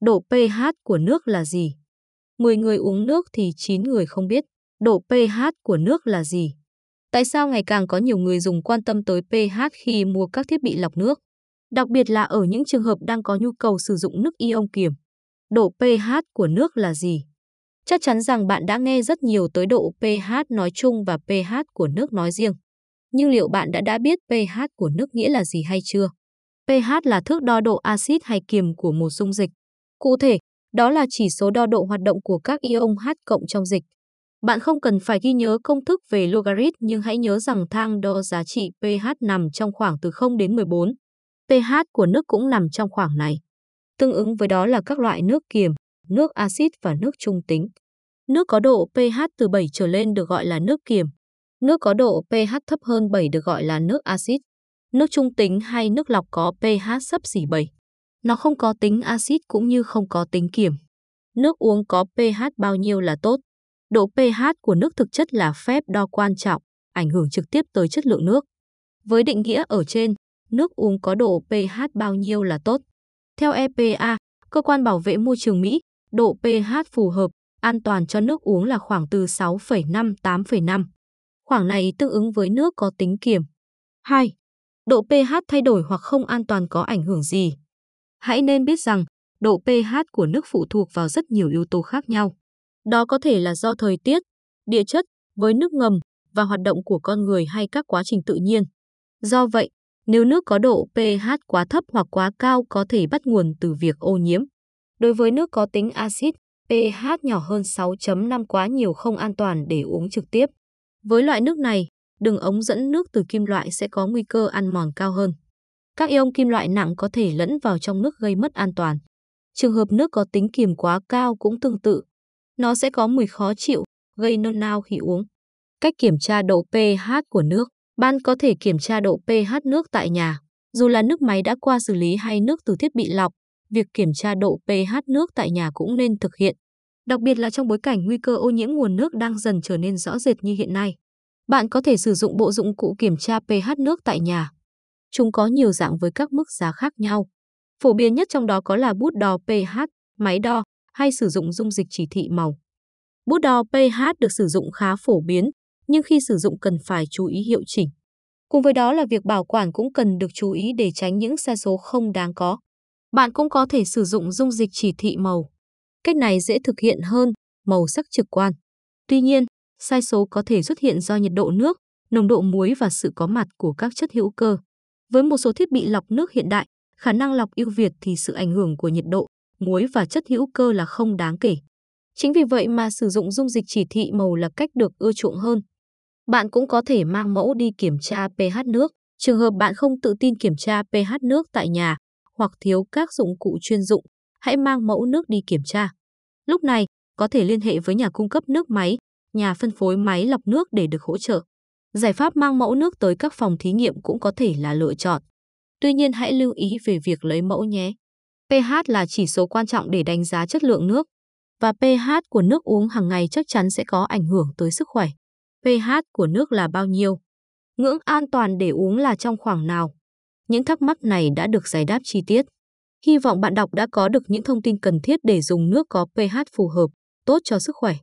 Độ pH của nước là gì? 10 người uống nước thì 9 người không biết. Độ pH của nước là gì? Tại sao ngày càng có nhiều người dùng quan tâm tới pH khi mua các thiết bị lọc nước? Đặc biệt là ở những trường hợp đang có nhu cầu sử dụng nước ion kiềm. Độ pH của nước là gì? Chắc chắn rằng bạn đã nghe rất nhiều tới độ pH nói chung và pH của nước nói riêng. Nhưng liệu bạn đã đã biết pH của nước nghĩa là gì hay chưa? pH là thước đo độ axit hay kiềm của một dung dịch. Cụ thể, đó là chỉ số đo độ hoạt động của các ion H cộng trong dịch. Bạn không cần phải ghi nhớ công thức về logarit nhưng hãy nhớ rằng thang đo giá trị pH nằm trong khoảng từ 0 đến 14. pH của nước cũng nằm trong khoảng này. Tương ứng với đó là các loại nước kiềm, nước axit và nước trung tính. Nước có độ pH từ 7 trở lên được gọi là nước kiềm. Nước có độ pH thấp hơn 7 được gọi là nước axit. Nước trung tính hay nước lọc có pH sấp xỉ 7. Nó không có tính axit cũng như không có tính kiềm. Nước uống có pH bao nhiêu là tốt? Độ pH của nước thực chất là phép đo quan trọng, ảnh hưởng trực tiếp tới chất lượng nước. Với định nghĩa ở trên, nước uống có độ pH bao nhiêu là tốt? Theo EPA, cơ quan bảo vệ môi trường Mỹ, độ pH phù hợp, an toàn cho nước uống là khoảng từ 6,5-8,5. Khoảng này tương ứng với nước có tính kiềm. 2. Độ pH thay đổi hoặc không an toàn có ảnh hưởng gì? Hãy nên biết rằng, độ pH của nước phụ thuộc vào rất nhiều yếu tố khác nhau. Đó có thể là do thời tiết, địa chất, với nước ngầm và hoạt động của con người hay các quá trình tự nhiên. Do vậy, nếu nước có độ pH quá thấp hoặc quá cao có thể bắt nguồn từ việc ô nhiễm. Đối với nước có tính axit, pH nhỏ hơn 6.5 quá nhiều không an toàn để uống trực tiếp. Với loại nước này, đường ống dẫn nước từ kim loại sẽ có nguy cơ ăn mòn cao hơn. Các ion kim loại nặng có thể lẫn vào trong nước gây mất an toàn. Trường hợp nước có tính kiềm quá cao cũng tương tự. Nó sẽ có mùi khó chịu, gây nôn nao khi uống. Cách kiểm tra độ pH của nước. Bạn có thể kiểm tra độ pH nước tại nhà. Dù là nước máy đã qua xử lý hay nước từ thiết bị lọc, việc kiểm tra độ pH nước tại nhà cũng nên thực hiện. Đặc biệt là trong bối cảnh nguy cơ ô nhiễm nguồn nước đang dần trở nên rõ rệt như hiện nay. Bạn có thể sử dụng bộ dụng cụ kiểm tra pH nước tại nhà. Chúng có nhiều dạng với các mức giá khác nhau. Phổ biến nhất trong đó có là bút đo pH, máy đo hay sử dụng dung dịch chỉ thị màu. Bút đo pH được sử dụng khá phổ biến, nhưng khi sử dụng cần phải chú ý hiệu chỉnh. Cùng với đó là việc bảo quản cũng cần được chú ý để tránh những sai số không đáng có. Bạn cũng có thể sử dụng dung dịch chỉ thị màu. Cách này dễ thực hiện hơn, màu sắc trực quan. Tuy nhiên, sai số có thể xuất hiện do nhiệt độ nước, nồng độ muối và sự có mặt của các chất hữu cơ. Với một số thiết bị lọc nước hiện đại, khả năng lọc ưu việt thì sự ảnh hưởng của nhiệt độ, muối và chất hữu cơ là không đáng kể. Chính vì vậy mà sử dụng dung dịch chỉ thị màu là cách được ưa chuộng hơn. Bạn cũng có thể mang mẫu đi kiểm tra pH nước. Trường hợp bạn không tự tin kiểm tra pH nước tại nhà hoặc thiếu các dụng cụ chuyên dụng, hãy mang mẫu nước đi kiểm tra. Lúc này, có thể liên hệ với nhà cung cấp nước máy, nhà phân phối máy lọc nước để được hỗ trợ. Giải pháp mang mẫu nước tới các phòng thí nghiệm cũng có thể là lựa chọn. Tuy nhiên hãy lưu ý về việc lấy mẫu nhé. pH là chỉ số quan trọng để đánh giá chất lượng nước và pH của nước uống hàng ngày chắc chắn sẽ có ảnh hưởng tới sức khỏe. pH của nước là bao nhiêu? Ngưỡng an toàn để uống là trong khoảng nào? Những thắc mắc này đã được giải đáp chi tiết. Hy vọng bạn đọc đã có được những thông tin cần thiết để dùng nước có pH phù hợp, tốt cho sức khỏe.